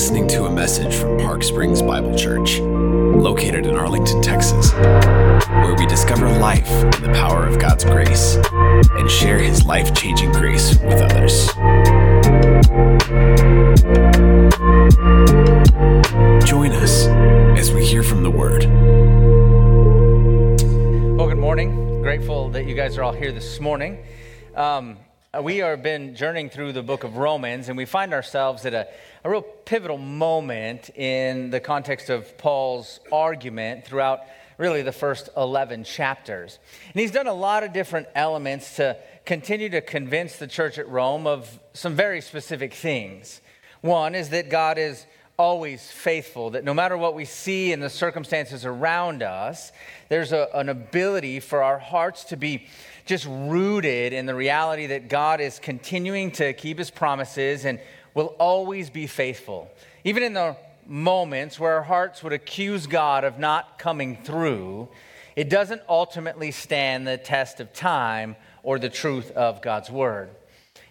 listening to a message from Park Springs Bible Church, located in Arlington, Texas, where we discover life in the power of God's grace and share His life changing grace with others. Join us as we hear from the Word. Well, good morning. Grateful that you guys are all here this morning. Um, we have been journeying through the book of Romans, and we find ourselves at a, a real pivotal moment in the context of Paul's argument throughout really the first 11 chapters. And he's done a lot of different elements to continue to convince the church at Rome of some very specific things. One is that God is always faithful, that no matter what we see in the circumstances around us, there's a, an ability for our hearts to be just rooted in the reality that God is continuing to keep his promises and will always be faithful. Even in the moments where our hearts would accuse God of not coming through, it doesn't ultimately stand the test of time or the truth of God's word.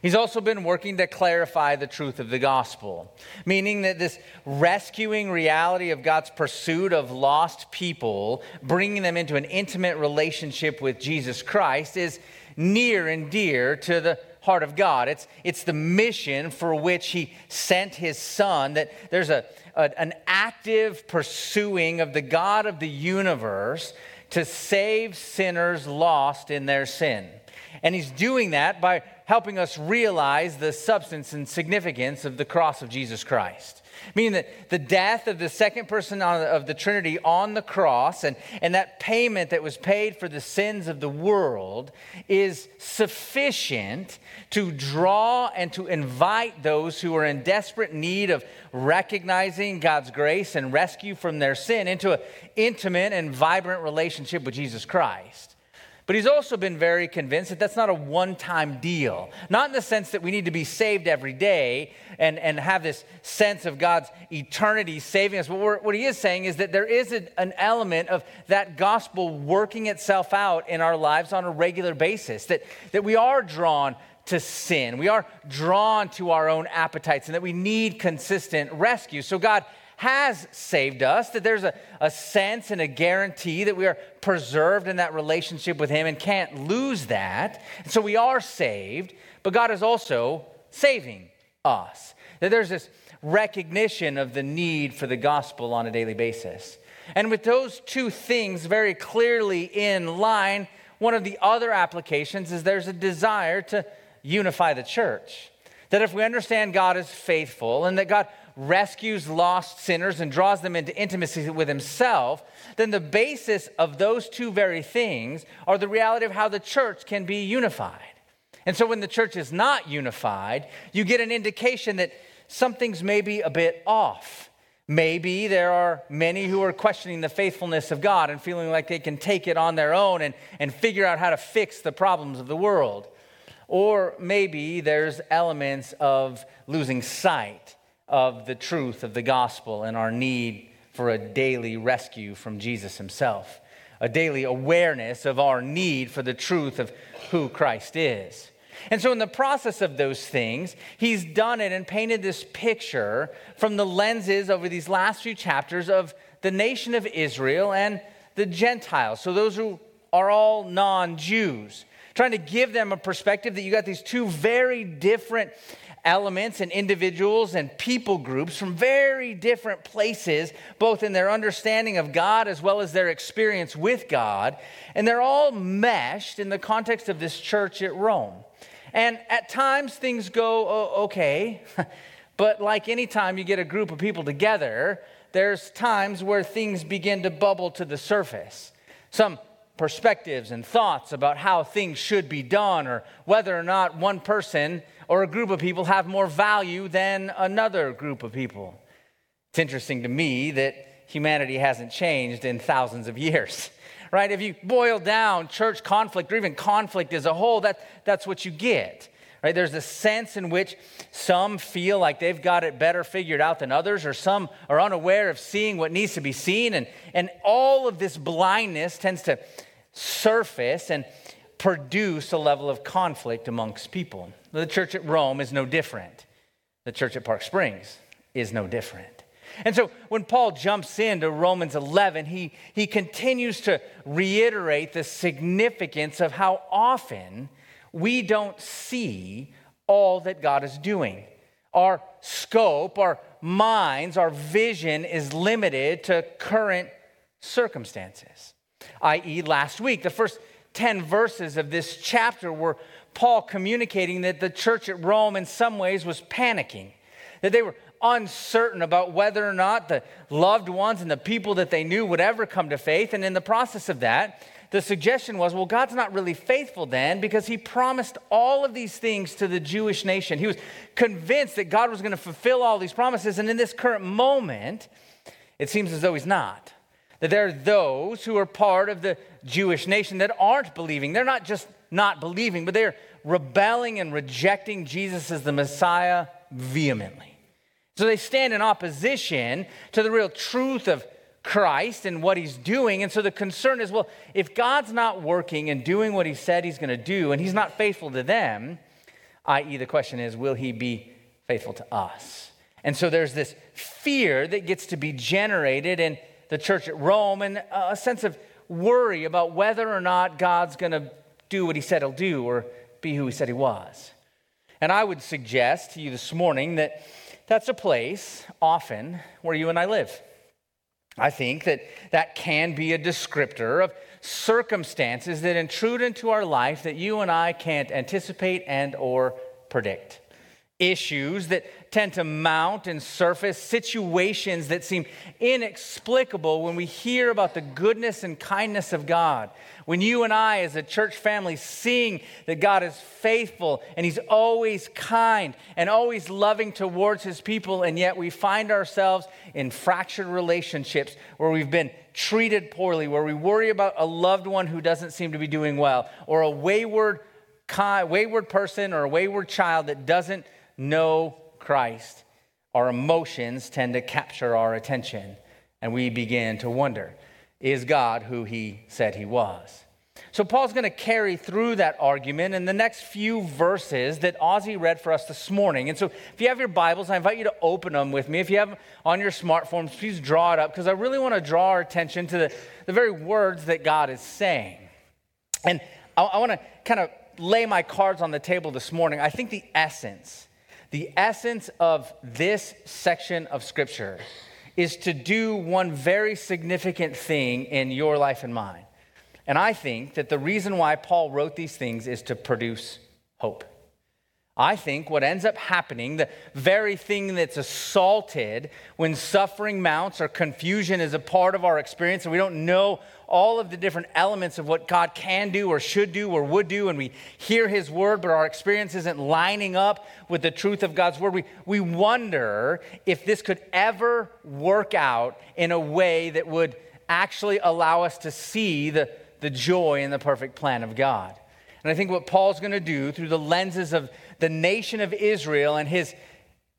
He's also been working to clarify the truth of the gospel, meaning that this rescuing reality of God's pursuit of lost people, bringing them into an intimate relationship with Jesus Christ, is near and dear to the heart of God. It's, it's the mission for which He sent His Son, that there's a, a an active pursuing of the God of the universe to save sinners lost in their sin. And He's doing that by helping us realize the substance and significance of the cross of Jesus Christ. Meaning that the death of the second person of the Trinity on the cross and, and that payment that was paid for the sins of the world is sufficient to draw and to invite those who are in desperate need of recognizing God's grace and rescue from their sin into an intimate and vibrant relationship with Jesus Christ. But he's also been very convinced that that's not a one time deal. Not in the sense that we need to be saved every day and, and have this sense of God's eternity saving us. But what he is saying is that there is an element of that gospel working itself out in our lives on a regular basis, that, that we are drawn to sin. We are drawn to our own appetites and that we need consistent rescue. So God has saved us, that there's a, a sense and a guarantee that we are preserved in that relationship with Him and can't lose that. And so we are saved, but God is also saving us. That there's this recognition of the need for the gospel on a daily basis. And with those two things very clearly in line, one of the other applications is there's a desire to unify the church. That if we understand God is faithful and that God rescues lost sinners and draws them into intimacy with himself, then the basis of those two very things are the reality of how the church can be unified. And so when the church is not unified, you get an indication that something's maybe a bit off. Maybe there are many who are questioning the faithfulness of God and feeling like they can take it on their own and, and figure out how to fix the problems of the world. Or maybe there's elements of losing sight of the truth of the gospel and our need for a daily rescue from Jesus himself, a daily awareness of our need for the truth of who Christ is. And so, in the process of those things, he's done it and painted this picture from the lenses over these last few chapters of the nation of Israel and the Gentiles. So, those who are all non Jews, trying to give them a perspective that you got these two very different elements and individuals and people groups from very different places, both in their understanding of God as well as their experience with God. And they're all meshed in the context of this church at Rome. And at times things go okay, but like any time you get a group of people together, there's times where things begin to bubble to the surface. Some perspectives and thoughts about how things should be done, or whether or not one person or a group of people have more value than another group of people. It's interesting to me that humanity hasn't changed in thousands of years, right? If you boil down church conflict or even conflict as a whole, that, that's what you get. Right? There's a sense in which some feel like they've got it better figured out than others, or some are unaware of seeing what needs to be seen. And, and all of this blindness tends to surface and produce a level of conflict amongst people. The church at Rome is no different. The church at Park Springs is no different. And so when Paul jumps into Romans 11, he, he continues to reiterate the significance of how often we don't see all that God is doing. Our scope, our minds, our vision is limited to current circumstances. I.e., last week, the first 10 verses of this chapter were Paul communicating that the church at Rome, in some ways, was panicking, that they were uncertain about whether or not the loved ones and the people that they knew would ever come to faith. And in the process of that, the suggestion was well, God's not really faithful then because he promised all of these things to the Jewish nation. He was convinced that God was going to fulfill all these promises. And in this current moment, it seems as though he's not. That there are those who are part of the Jewish nation that aren't believing. They're not just not believing, but they're rebelling and rejecting Jesus as the Messiah vehemently. So they stand in opposition to the real truth of Christ and what he's doing. And so the concern is well, if God's not working and doing what he said he's going to do, and he's not faithful to them, i.e., the question is, will he be faithful to us? And so there's this fear that gets to be generated in the church at Rome and a sense of worry about whether or not God's going to do what he said he'll do or be who he said he was. And I would suggest to you this morning that that's a place often where you and I live. I think that that can be a descriptor of circumstances that intrude into our life that you and I can't anticipate and or predict issues that tend to mount and surface, situations that seem inexplicable when we hear about the goodness and kindness of God. When you and I, as a church family, sing that God is faithful and He's always kind and always loving towards His people, and yet we find ourselves in fractured relationships where we've been treated poorly, where we worry about a loved one who doesn't seem to be doing well, or a wayward, wayward person or a wayward child that doesn't know Christ, our emotions tend to capture our attention, and we begin to wonder is God who he said he was? So, Paul's going to carry through that argument in the next few verses that Ozzy read for us this morning. And so, if you have your Bibles, I invite you to open them with me. If you have them on your smartphones, please draw it up because I really want to draw our attention to the, the very words that God is saying. And I, I want to kind of lay my cards on the table this morning. I think the essence the essence of this section of Scripture is to do one very significant thing in your life and mine. And I think that the reason why Paul wrote these things is to produce hope. I think what ends up happening, the very thing that's assaulted when suffering mounts or confusion is a part of our experience and we don't know all of the different elements of what God can do or should do or would do, and we hear His word, but our experience isn't lining up with the truth of God's word, we, we wonder if this could ever work out in a way that would actually allow us to see the, the joy and the perfect plan of God. And I think what Paul's going to do through the lenses of the nation of Israel and his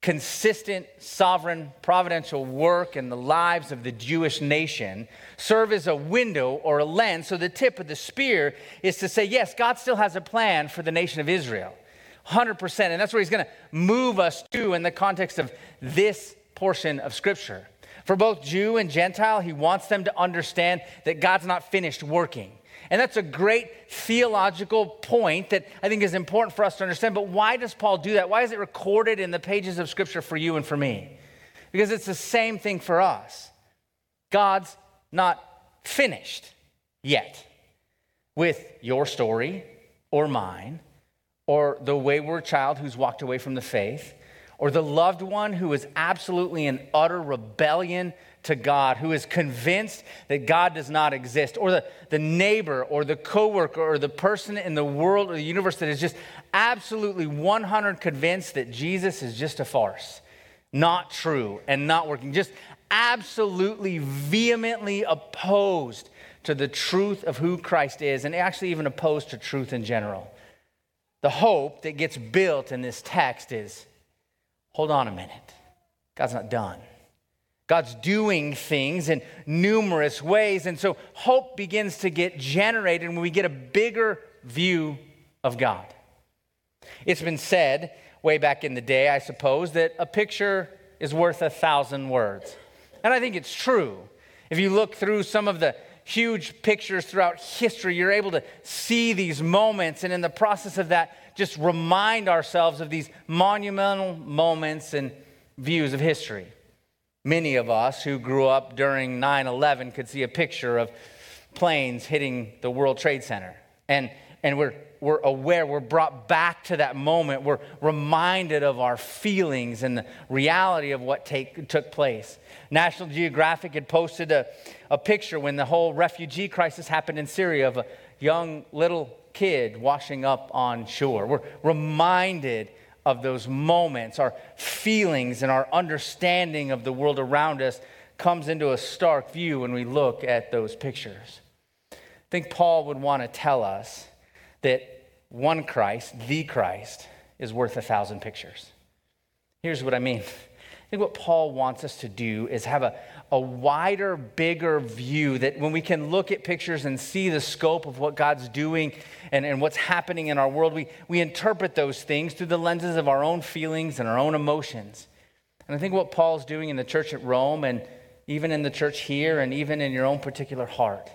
consistent, sovereign, providential work in the lives of the Jewish nation serve as a window or a lens. So the tip of the spear is to say, yes, God still has a plan for the nation of Israel. 100%. And that's where he's going to move us to in the context of this portion of Scripture. For both Jew and Gentile, he wants them to understand that God's not finished working. And that's a great theological point that I think is important for us to understand. But why does Paul do that? Why is it recorded in the pages of Scripture for you and for me? Because it's the same thing for us. God's not finished yet with your story or mine or the wayward child who's walked away from the faith or the loved one who is absolutely in utter rebellion to God, who is convinced that God does not exist, or the, the neighbor or the coworker or the person in the world or the universe that is just absolutely 100 convinced that Jesus is just a farce, not true, and not working, just absolutely vehemently opposed to the truth of who Christ is, and actually even opposed to truth in general. The hope that gets built in this text is hold on a minute. God's not done. God's doing things in numerous ways. And so hope begins to get generated when we get a bigger view of God. It's been said way back in the day, I suppose, that a picture is worth a thousand words. And I think it's true. If you look through some of the huge pictures throughout history, you're able to see these moments, and in the process of that, just remind ourselves of these monumental moments and views of history. Many of us who grew up during 9 11 could see a picture of planes hitting the World Trade Center. And, and we're, we're aware, we're brought back to that moment. We're reminded of our feelings and the reality of what take, took place. National Geographic had posted a, a picture when the whole refugee crisis happened in Syria of a young little kid washing up on shore. We're reminded of those moments, our feelings and our understanding of the world around us comes into a stark view when we look at those pictures. I think Paul would want to tell us that one Christ, the Christ, is worth a thousand pictures. Here's what I mean. I think what Paul wants us to do is have a, a wider, bigger view that when we can look at pictures and see the scope of what God's doing and, and what's happening in our world, we, we interpret those things through the lenses of our own feelings and our own emotions. And I think what Paul's doing in the church at Rome and even in the church here and even in your own particular heart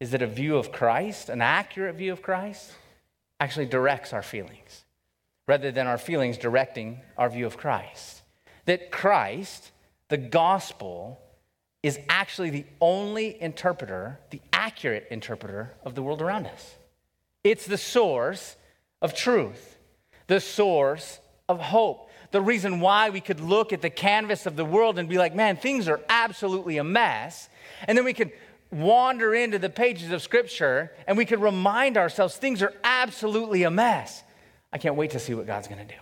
is that a view of Christ, an accurate view of Christ, actually directs our feelings rather than our feelings directing our view of Christ. That Christ, the gospel, is actually the only interpreter, the accurate interpreter of the world around us. It's the source of truth, the source of hope. The reason why we could look at the canvas of the world and be like, man, things are absolutely a mess. And then we could wander into the pages of Scripture and we could remind ourselves things are absolutely a mess. I can't wait to see what God's going to do.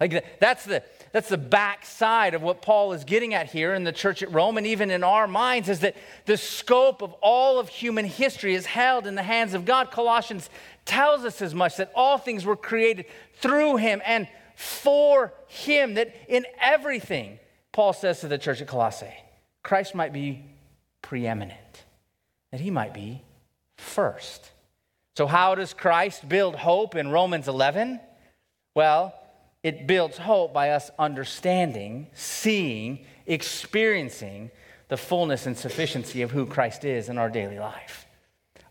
Like that's the that's the backside of what Paul is getting at here in the church at Rome and even in our minds is that the scope of all of human history is held in the hands of God. Colossians tells us as much that all things were created through him and for him that in everything Paul says to the church at Colossae, Christ might be preeminent, that he might be first. So how does Christ build hope in Romans 11? Well, it builds hope by us understanding, seeing, experiencing the fullness and sufficiency of who Christ is in our daily life.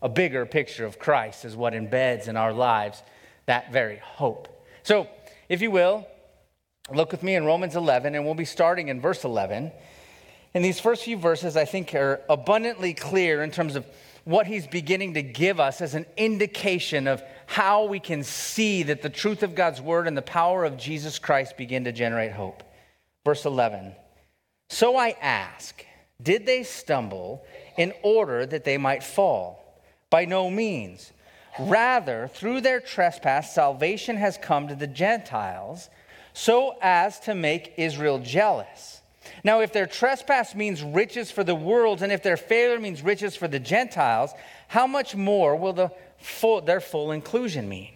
A bigger picture of Christ is what embeds in our lives that very hope. So, if you will, look with me in Romans 11, and we'll be starting in verse 11. And these first few verses, I think, are abundantly clear in terms of what he's beginning to give us as an indication of how we can see that the truth of God's word and the power of Jesus Christ begin to generate hope. Verse 11 So I ask, did they stumble in order that they might fall? By no means. Rather, through their trespass, salvation has come to the Gentiles so as to make Israel jealous. Now, if their trespass means riches for the world, and if their failure means riches for the Gentiles, how much more will the full, their full inclusion mean?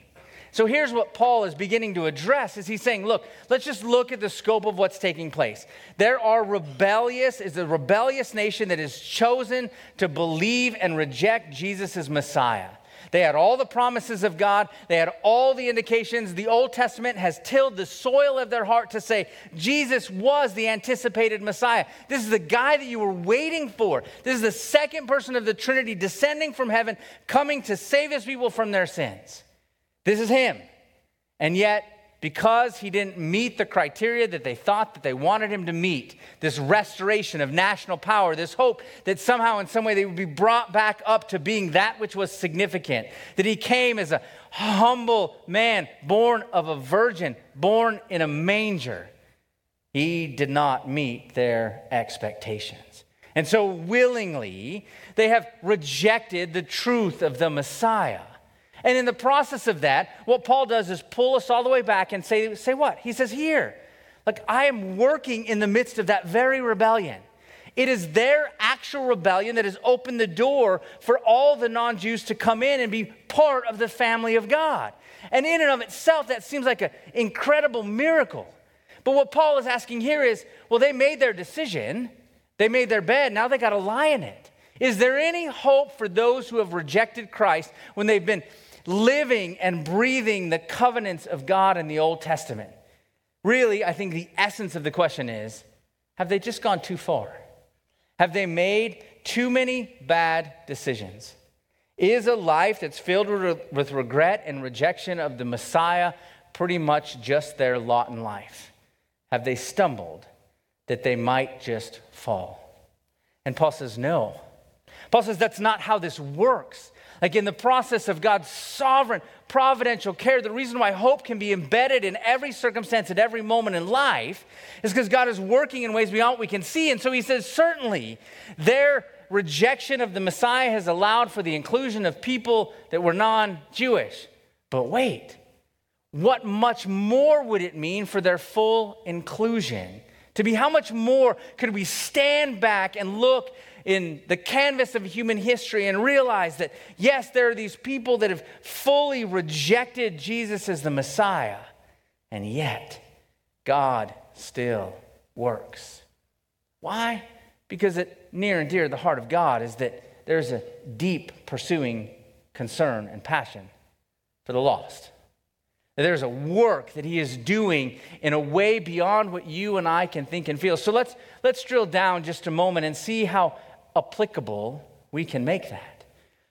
So here's what Paul is beginning to address is he's saying, look, let's just look at the scope of what's taking place. There are rebellious, is a rebellious nation that is chosen to believe and reject Jesus as Messiah. They had all the promises of God, they had all the indications. The Old Testament has tilled the soil of their heart to say, Jesus was the anticipated Messiah. This is the guy that you were waiting for. This is the second person of the Trinity descending from heaven, coming to save his people from their sins. This is him. And yet, because he didn't meet the criteria that they thought that they wanted him to meet this restoration of national power this hope that somehow in some way they would be brought back up to being that which was significant that he came as a humble man born of a virgin born in a manger. He did not meet their expectations. And so willingly they have rejected the truth of the messiah and in the process of that, what Paul does is pull us all the way back and say, say what? He says, Here, like I am working in the midst of that very rebellion. It is their actual rebellion that has opened the door for all the non Jews to come in and be part of the family of God. And in and of itself, that seems like an incredible miracle. But what Paul is asking here is well, they made their decision, they made their bed, now they got to lie in it. Is there any hope for those who have rejected Christ when they've been living and breathing the covenants of God in the Old Testament? Really, I think the essence of the question is have they just gone too far? Have they made too many bad decisions? Is a life that's filled with regret and rejection of the Messiah pretty much just their lot in life? Have they stumbled that they might just fall? And Paul says, no. Paul says that's not how this works. Like in the process of God's sovereign, providential care, the reason why hope can be embedded in every circumstance at every moment in life is because God is working in ways beyond what we can see. And so he says, certainly, their rejection of the Messiah has allowed for the inclusion of people that were non Jewish. But wait, what much more would it mean for their full inclusion? To be how much more could we stand back and look in the canvas of human history and realize that, yes, there are these people that have fully rejected Jesus as the Messiah, and yet God still works. Why? Because it near and dear to the heart of God is that there's a deep pursuing concern and passion for the lost. There's a work that he is doing in a way beyond what you and I can think and feel. So let's, let's drill down just a moment and see how applicable we can make that.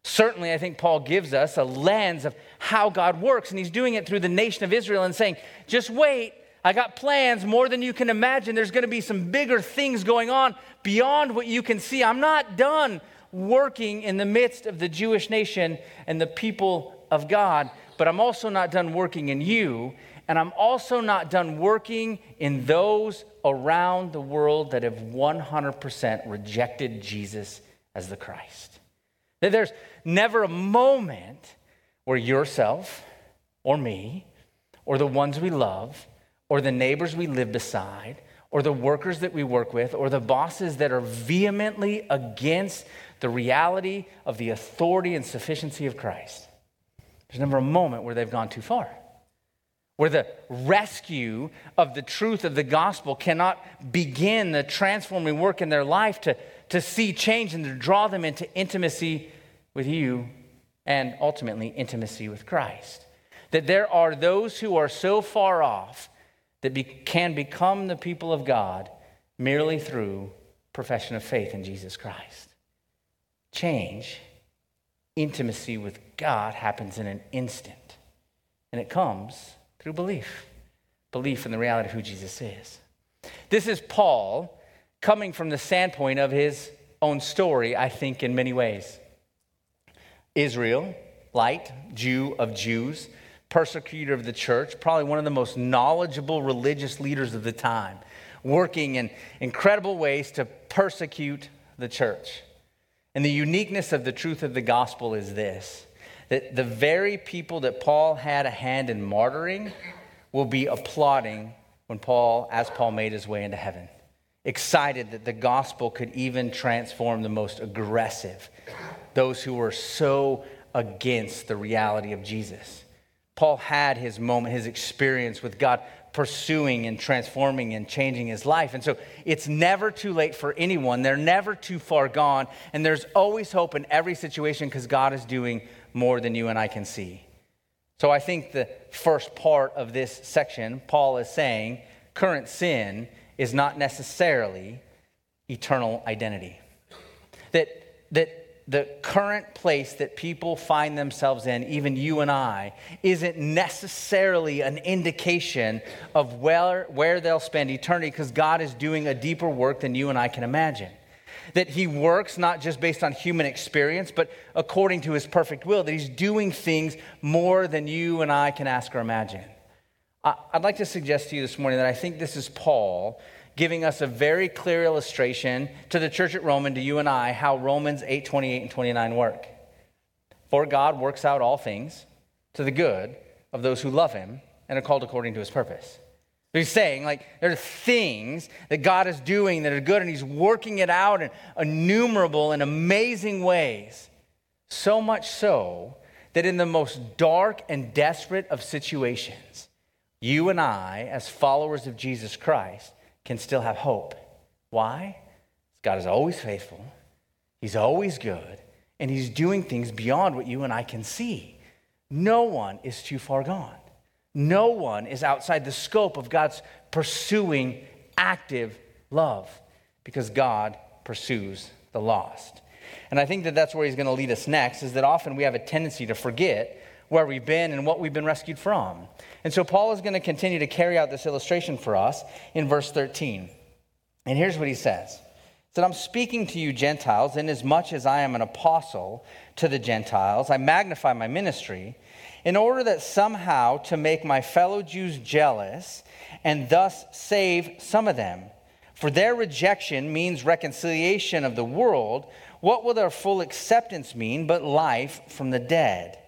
Certainly, I think Paul gives us a lens of how God works, and he's doing it through the nation of Israel and saying, just wait, I got plans more than you can imagine. There's going to be some bigger things going on beyond what you can see. I'm not done working in the midst of the Jewish nation and the people of God, but I'm also not done working in you, and I'm also not done working in those around the world that have 100% rejected Jesus as the Christ. That there's never a moment where yourself or me or the ones we love or the neighbors we live beside or the workers that we work with or the bosses that are vehemently against the reality of the authority and sufficiency of Christ. There's never a moment where they've gone too far where the rescue of the truth of the gospel cannot begin the transforming work in their life to, to see change and to draw them into intimacy with you and ultimately intimacy with Christ. That there are those who are so far off that be, can become the people of God merely through profession of faith in Jesus Christ. Change, intimacy with God happens in an instant, and it comes through belief. Belief in the reality of who Jesus is. This is Paul coming from the standpoint of his own story, I think, in many ways. Israel, light, Jew of Jews, persecutor of the church, probably one of the most knowledgeable religious leaders of the time, working in incredible ways to persecute the church. And the uniqueness of the truth of the gospel is this that the very people that Paul had a hand in martyring will be applauding when Paul, as Paul made his way into heaven, excited that the gospel could even transform the most aggressive, those who were so against the reality of Jesus. Paul had his moment, his experience with God pursuing and transforming and changing his life. And so it's never too late for anyone. They're never too far gone. And there's always hope in every situation because God is doing more than you and I can see. So I think the first part of this section, Paul is saying current sin is not necessarily eternal identity. That, that the current place that people find themselves in, even you and I, isn't necessarily an indication of where, where they'll spend eternity because God is doing a deeper work than you and I can imagine that he works not just based on human experience, but according to his perfect will, that he's doing things more than you and I can ask or imagine. I'd like to suggest to you this morning that I think this is Paul giving us a very clear illustration to the church at Rome and to you and I how Romans 8 28 and 29 work. For God works out all things to the good of those who love him and are called according to his purpose. He's saying, like, there are things that God is doing that are good, and He's working it out in innumerable and amazing ways. So much so that in the most dark and desperate of situations, you and I, as followers of Jesus Christ, can still have hope. Why? God is always faithful, He's always good, and He's doing things beyond what you and I can see. No one is too far gone. No one is outside the scope of God's pursuing active love because God pursues the lost. And I think that that's where he's going to lead us next is that often we have a tendency to forget where we've been and what we've been rescued from. And so Paul is going to continue to carry out this illustration for us in verse 13. And here's what he says. That I'm speaking to you Gentiles, inasmuch as I am an apostle to the Gentiles, I magnify my ministry, in order that somehow to make my fellow Jews jealous and thus save some of them. For their rejection means reconciliation of the world. What will their full acceptance mean but life from the dead?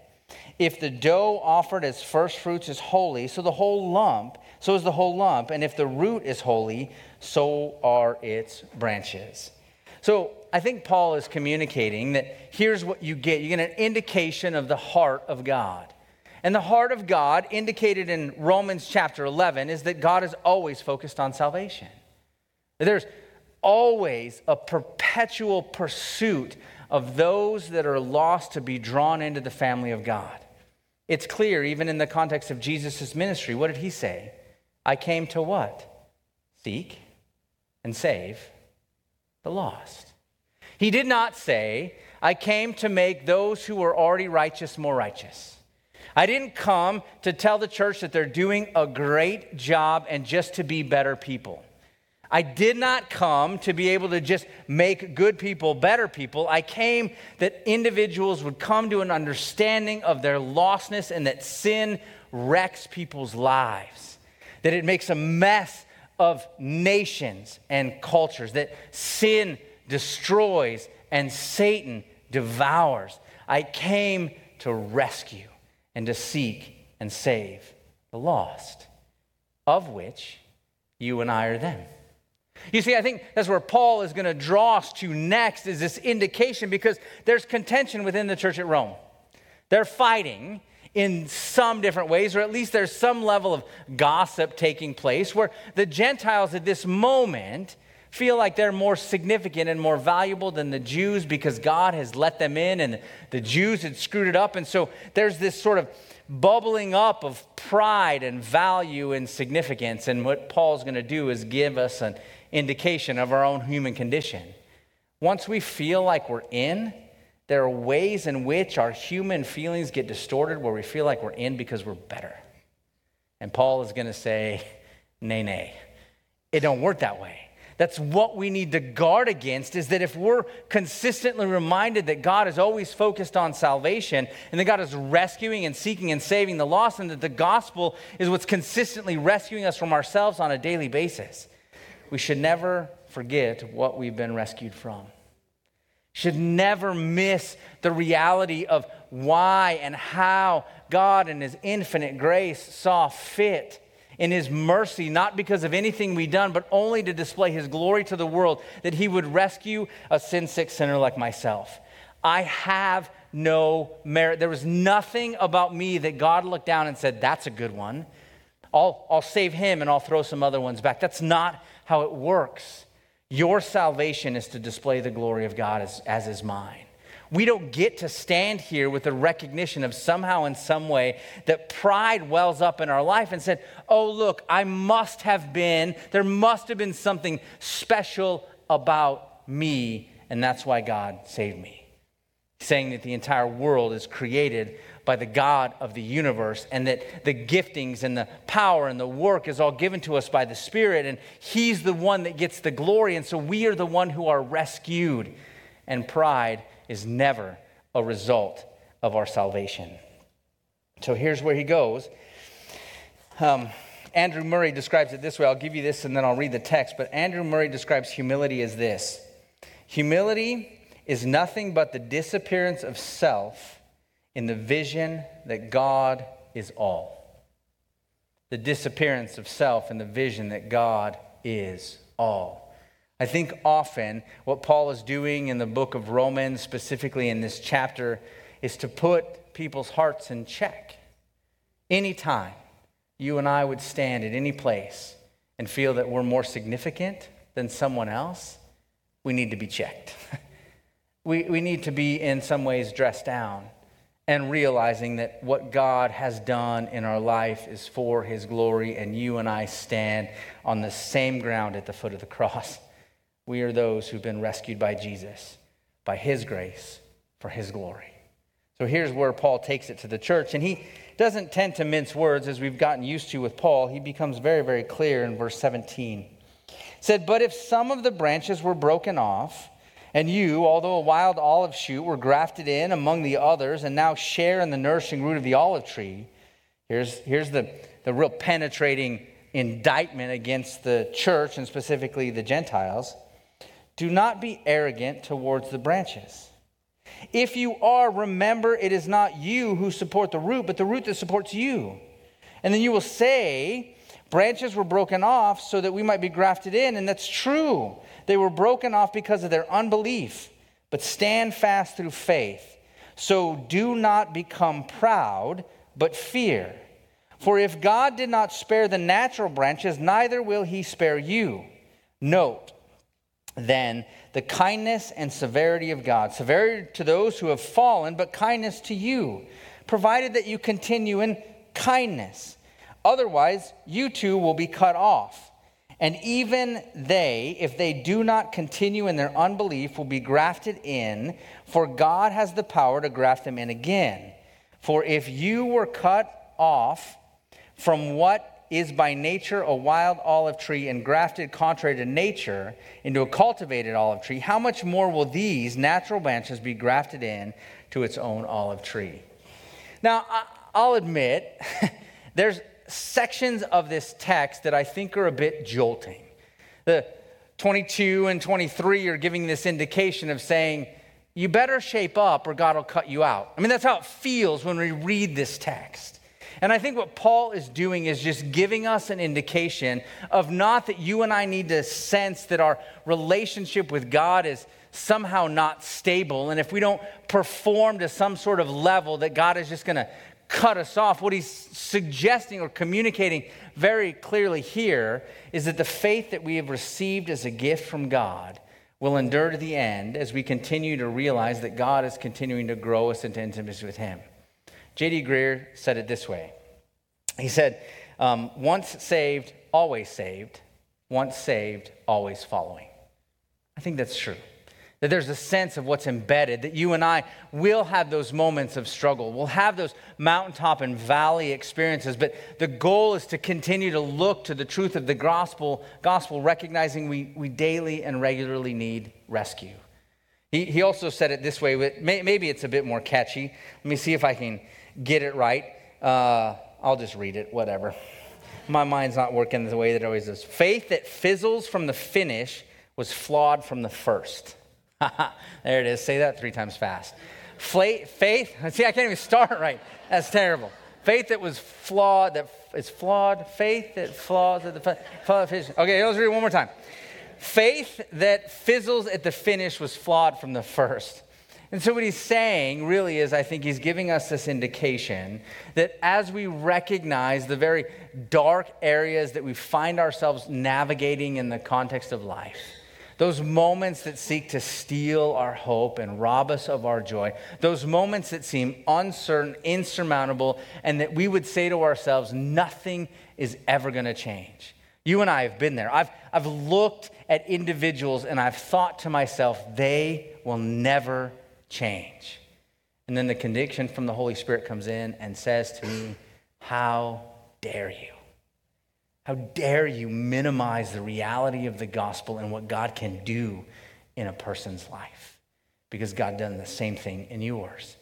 If the dough offered as first fruits is holy, so the whole lump, so is the whole lump. And if the root is holy, so are its branches. So I think Paul is communicating that here's what you get you get an indication of the heart of God. And the heart of God, indicated in Romans chapter 11, is that God is always focused on salvation. There's always a perpetual pursuit of those that are lost to be drawn into the family of God. It's clear, even in the context of Jesus' ministry. What did he say? I came to what? Seek and save the lost. He did not say, I came to make those who were already righteous more righteous. I didn't come to tell the church that they're doing a great job and just to be better people. I did not come to be able to just make good people better people. I came that individuals would come to an understanding of their lostness and that sin wrecks people's lives, that it makes a mess of nations and cultures, that sin destroys and Satan devours. I came to rescue and to seek and save the lost, of which you and I are them. You see, I think that's where Paul is going to draw us to next is this indication because there's contention within the church at Rome. They're fighting in some different ways, or at least there's some level of gossip taking place where the Gentiles at this moment feel like they're more significant and more valuable than the Jews because God has let them in and the Jews had screwed it up. And so there's this sort of bubbling up of pride and value and significance. And what Paul's going to do is give us an indication of our own human condition. Once we feel like we're in, there are ways in which our human feelings get distorted where we feel like we're in because we're better. And Paul is going to say, nay, nay. It don't work that way. That's what we need to guard against is that if we're consistently reminded that God is always focused on salvation and that God is rescuing and seeking and saving the lost and that the gospel is what's consistently rescuing us from ourselves on a daily basis, we should never forget what we've been rescued from. Should never miss the reality of why and how God in his infinite grace saw fit in his mercy, not because of anything we done, but only to display his glory to the world, that he would rescue a sin sick sinner like myself. I have no merit. There was nothing about me that God looked down and said, That's a good one. I'll, I'll save him and I'll throw some other ones back. That's not how it works. Your salvation is to display the glory of God as, as is mine. We don't get to stand here with the recognition of somehow, in some way, that pride wells up in our life and said, Oh, look, I must have been, there must have been something special about me, and that's why God saved me. Saying that the entire world is created by the God of the universe, and that the giftings and the power and the work is all given to us by the Spirit, and He's the one that gets the glory, and so we are the one who are rescued. And pride is never a result of our salvation. So here's where he goes. Um, Andrew Murray describes it this way. I'll give you this and then I'll read the text. But Andrew Murray describes humility as this Humility is nothing but the disappearance of self in the vision that God is all. The disappearance of self in the vision that God is all. I think often what Paul is doing in the book of Romans, specifically in this chapter, is to put people's hearts in check. Anytime you and I would stand at any place and feel that we're more significant than someone else, we need to be checked. we, we need to be, in some ways, dressed down and realizing that what God has done in our life is for his glory, and you and I stand on the same ground at the foot of the cross. We are those who've been rescued by Jesus, by his grace, for his glory. So here's where Paul takes it to the church, and he doesn't tend to mince words as we've gotten used to with Paul. He becomes very, very clear in verse 17. He said, But if some of the branches were broken off, and you, although a wild olive shoot, were grafted in among the others and now share in the nourishing root of the olive tree. Here's, here's the, the real penetrating indictment against the church and specifically the Gentiles. Do not be arrogant towards the branches. If you are, remember it is not you who support the root, but the root that supports you. And then you will say, Branches were broken off so that we might be grafted in, and that's true. They were broken off because of their unbelief, but stand fast through faith. So do not become proud, but fear. For if God did not spare the natural branches, neither will he spare you. Note, then, the kindness and severity of God. Severity to those who have fallen, but kindness to you, provided that you continue in kindness. Otherwise, you too will be cut off. And even they, if they do not continue in their unbelief, will be grafted in, for God has the power to graft them in again. For if you were cut off from what is by nature a wild olive tree and grafted contrary to nature into a cultivated olive tree, how much more will these natural branches be grafted in to its own olive tree? Now, I'll admit, there's sections of this text that I think are a bit jolting. The 22 and 23 are giving this indication of saying, you better shape up or God will cut you out. I mean, that's how it feels when we read this text. And I think what Paul is doing is just giving us an indication of not that you and I need to sense that our relationship with God is somehow not stable. And if we don't perform to some sort of level, that God is just going to cut us off. What he's suggesting or communicating very clearly here is that the faith that we have received as a gift from God will endure to the end as we continue to realize that God is continuing to grow us into intimacy with Him. J.D. Greear said it this way He said, um, Once saved, always saved. Once saved, always following. I think that's true that there's a sense of what's embedded, that you and I will have those moments of struggle. We'll have those mountaintop and valley experiences, but the goal is to continue to look to the truth of the gospel, gospel recognizing we, we daily and regularly need rescue. He, he also said it this way, but may, maybe it's a bit more catchy. Let me see if I can get it right. Uh, I'll just read it, whatever. My mind's not working the way that it always is. Faith that fizzles from the finish was flawed from the first. there it is. Say that three times fast. Faith, see, I can't even start right. That's terrible. Faith that was flawed, that is flawed. Faith that flaws at the finish. Okay, let's read it one more time. Faith that fizzles at the finish was flawed from the first. And so, what he's saying really is, I think he's giving us this indication that as we recognize the very dark areas that we find ourselves navigating in the context of life, those moments that seek to steal our hope and rob us of our joy, those moments that seem uncertain, insurmountable, and that we would say to ourselves, nothing is ever going to change. You and I have been there. I've, I've looked at individuals and I've thought to myself, they will never change. And then the conviction from the Holy Spirit comes in and says to me, How dare you? How dare you minimize the reality of the gospel and what God can do in a person's life? Because God done the same thing in yours.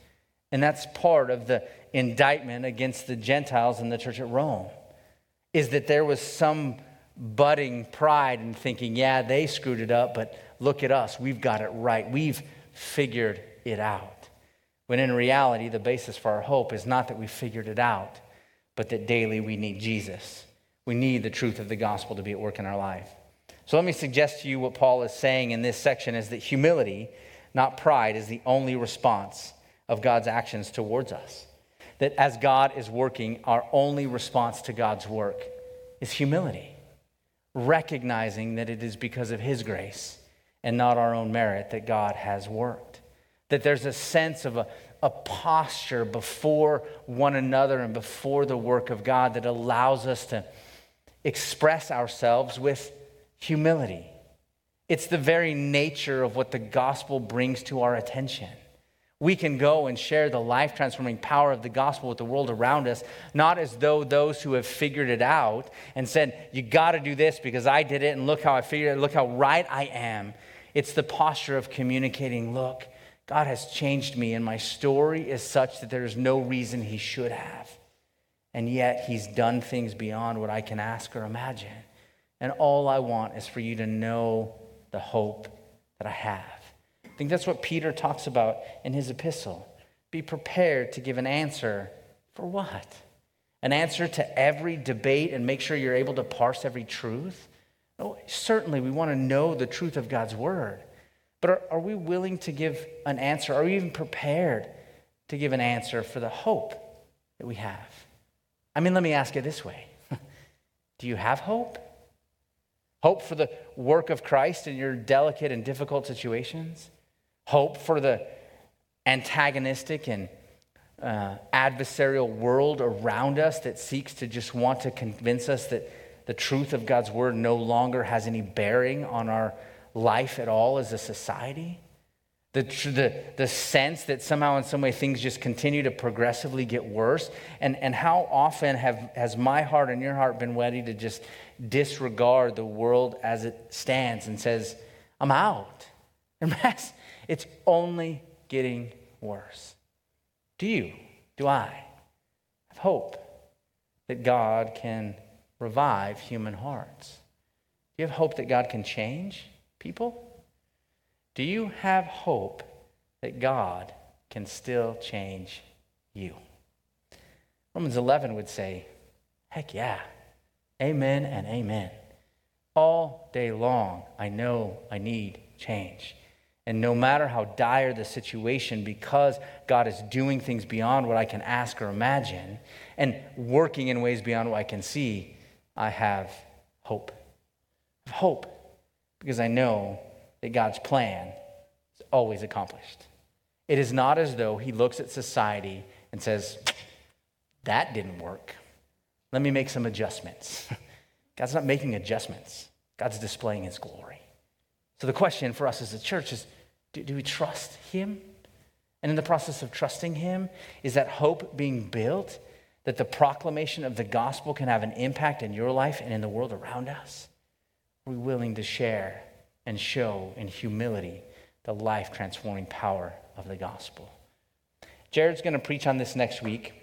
And that's part of the indictment against the Gentiles in the church at Rome, is that there was some budding pride in thinking, yeah, they screwed it up, but look at us. We've got it right. We've figured it out. When in reality, the basis for our hope is not that we figured it out, but that daily we need Jesus we need the truth of the gospel to be at work in our life. So let me suggest to you what Paul is saying in this section is that humility, not pride, is the only response of God's actions towards us. That as God is working, our only response to God's work is humility, recognizing that it is because of His grace and not our own merit that God has worked. That there's a sense of a a posture before one another and before the work of God that allows us to express ourselves with humility. It's the very nature of what the gospel brings to our attention. We can go and share the life transforming power of the gospel with the world around us, not as though those who have figured it out and said, You got to do this because I did it and look how I figured it, look how right I am. It's the posture of communicating, Look, God has changed me, and my story is such that there's no reason He should have. And yet, He's done things beyond what I can ask or imagine. And all I want is for you to know the hope that I have. I think that's what Peter talks about in his epistle. Be prepared to give an answer for what? An answer to every debate and make sure you're able to parse every truth? Oh, certainly, we want to know the truth of God's word. But are, are we willing to give an answer? Are we even prepared to give an answer for the hope that we have? I mean, let me ask it this way Do you have hope? Hope for the work of Christ in your delicate and difficult situations? Hope for the antagonistic and uh, adversarial world around us that seeks to just want to convince us that the truth of God's word no longer has any bearing on our life at all as a society? The, the, the sense that somehow, in some way, things just continue to progressively get worse. And, and how often have, has my heart and your heart been ready to just disregard the world as it stands and says, I'm out? It's only getting worse. Do you, do I, have hope that God can revive human hearts? Do you have hope that God can change people? Do you have hope that God can still change you? Romans 11 would say, heck yeah. Amen and amen. All day long, I know I need change. And no matter how dire the situation, because God is doing things beyond what I can ask or imagine and working in ways beyond what I can see, I have hope. Hope because I know that God's plan is always accomplished. It is not as though he looks at society and says, That didn't work. Let me make some adjustments. God's not making adjustments, God's displaying his glory. So the question for us as a church is do, do we trust him? And in the process of trusting him, is that hope being built that the proclamation of the gospel can have an impact in your life and in the world around us? Are we willing to share and show in humility the life transforming power of the gospel. Jared's going to preach on this next week.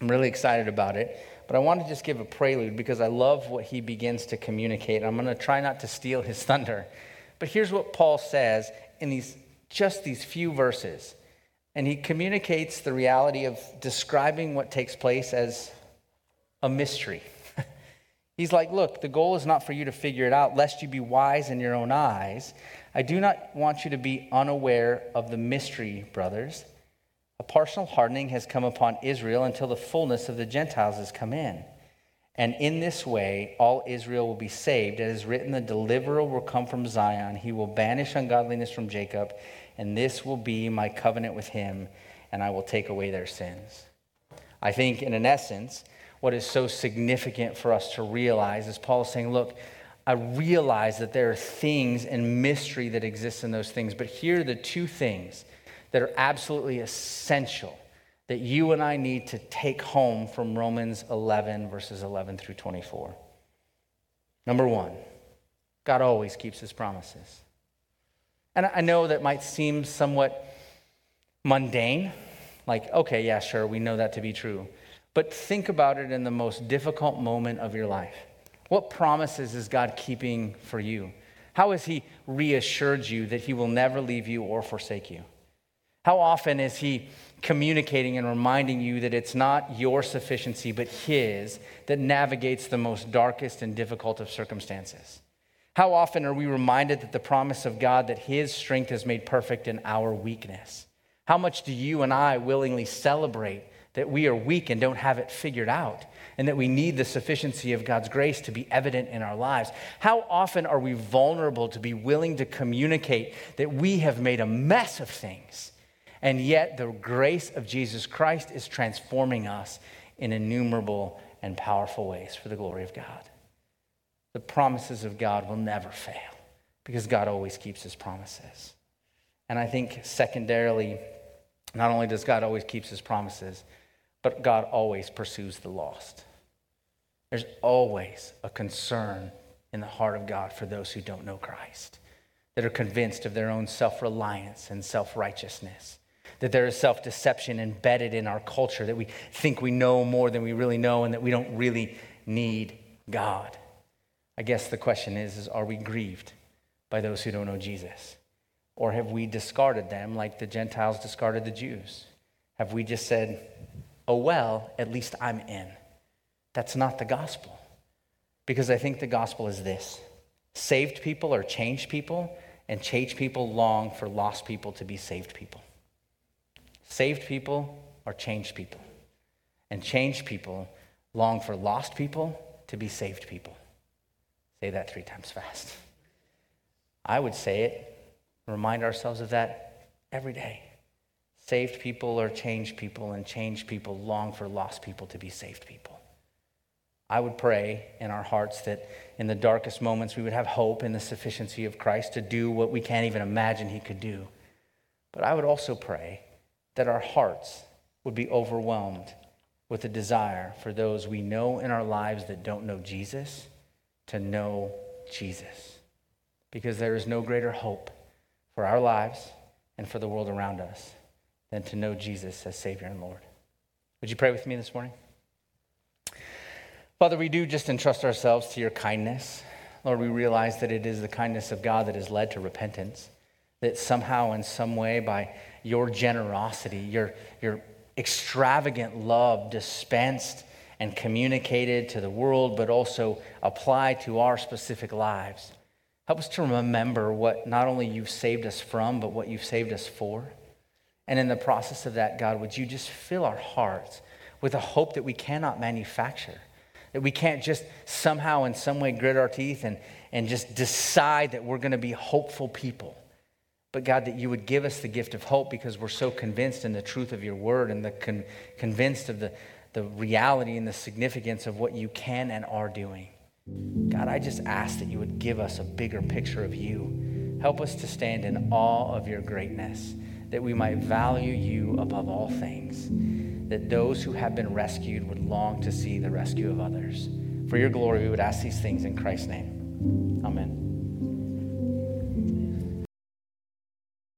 I'm really excited about it. But I want to just give a prelude because I love what he begins to communicate. I'm going to try not to steal his thunder. But here's what Paul says in these just these few verses. And he communicates the reality of describing what takes place as a mystery. He's like, Look, the goal is not for you to figure it out, lest you be wise in your own eyes. I do not want you to be unaware of the mystery, brothers. A partial hardening has come upon Israel until the fullness of the Gentiles has come in. And in this way, all Israel will be saved. It is written, The deliverer will come from Zion. He will banish ungodliness from Jacob, and this will be my covenant with him, and I will take away their sins. I think, in an essence, what is so significant for us to realize is Paul is saying, look, I realize that there are things and mystery that exists in those things, but here are the two things that are absolutely essential that you and I need to take home from Romans 11, verses 11 through 24. Number one, God always keeps his promises. And I know that might seem somewhat mundane, like, okay, yeah, sure, we know that to be true. But think about it in the most difficult moment of your life. What promises is God keeping for you? How has He reassured you that He will never leave you or forsake you? How often is He communicating and reminding you that it's not your sufficiency, but His that navigates the most darkest and difficult of circumstances? How often are we reminded that the promise of God that His strength is made perfect in our weakness? How much do you and I willingly celebrate that we are weak and don't have it figured out, and that we need the sufficiency of God's grace to be evident in our lives. How often are we vulnerable to be willing to communicate that we have made a mess of things And yet, the grace of Jesus Christ is transforming us in innumerable and powerful ways for the glory of God. The promises of God will never fail because God always keeps his promises. And I think, secondarily, not only does God always keep his promises, but God always pursues the lost. There's always a concern in the heart of God for those who don't know Christ, that are convinced of their own self reliance and self righteousness, that there is self deception embedded in our culture, that we think we know more than we really know, and that we don't really need God. I guess the question is, is are we grieved by those who don't know Jesus? Or have we discarded them like the Gentiles discarded the Jews? Have we just said, well, at least I'm in? That's not the gospel. Because I think the gospel is this saved people are changed people, and changed people long for lost people to be saved people. Saved people are changed people, and changed people long for lost people to be saved people. Say that three times fast. I would say it, remind ourselves of that every day. Saved people are changed people, and changed people long for lost people to be saved people. I would pray in our hearts that in the darkest moments we would have hope in the sufficiency of Christ to do what we can't even imagine he could do. But I would also pray that our hearts would be overwhelmed with a desire for those we know in our lives that don't know Jesus to know Jesus. Because there is no greater hope for our lives and for the world around us than to know Jesus as Savior and Lord. Would you pray with me this morning? Father, we do just entrust ourselves to your kindness. Lord, we realize that it is the kindness of God that has led to repentance, that somehow, in some way, by your generosity, your, your extravagant love dispensed and communicated to the world, but also applied to our specific lives. Help us to remember what not only you've saved us from, but what you've saved us for. And in the process of that, God, would you just fill our hearts with a hope that we cannot manufacture? That we can't just somehow, in some way, grit our teeth and, and just decide that we're going to be hopeful people. But God, that you would give us the gift of hope because we're so convinced in the truth of your word and the con- convinced of the, the reality and the significance of what you can and are doing. God, I just ask that you would give us a bigger picture of you. Help us to stand in awe of your greatness, that we might value you above all things that those who have been rescued would long to see the rescue of others. For your glory, we would ask these things in Christ's name. Amen.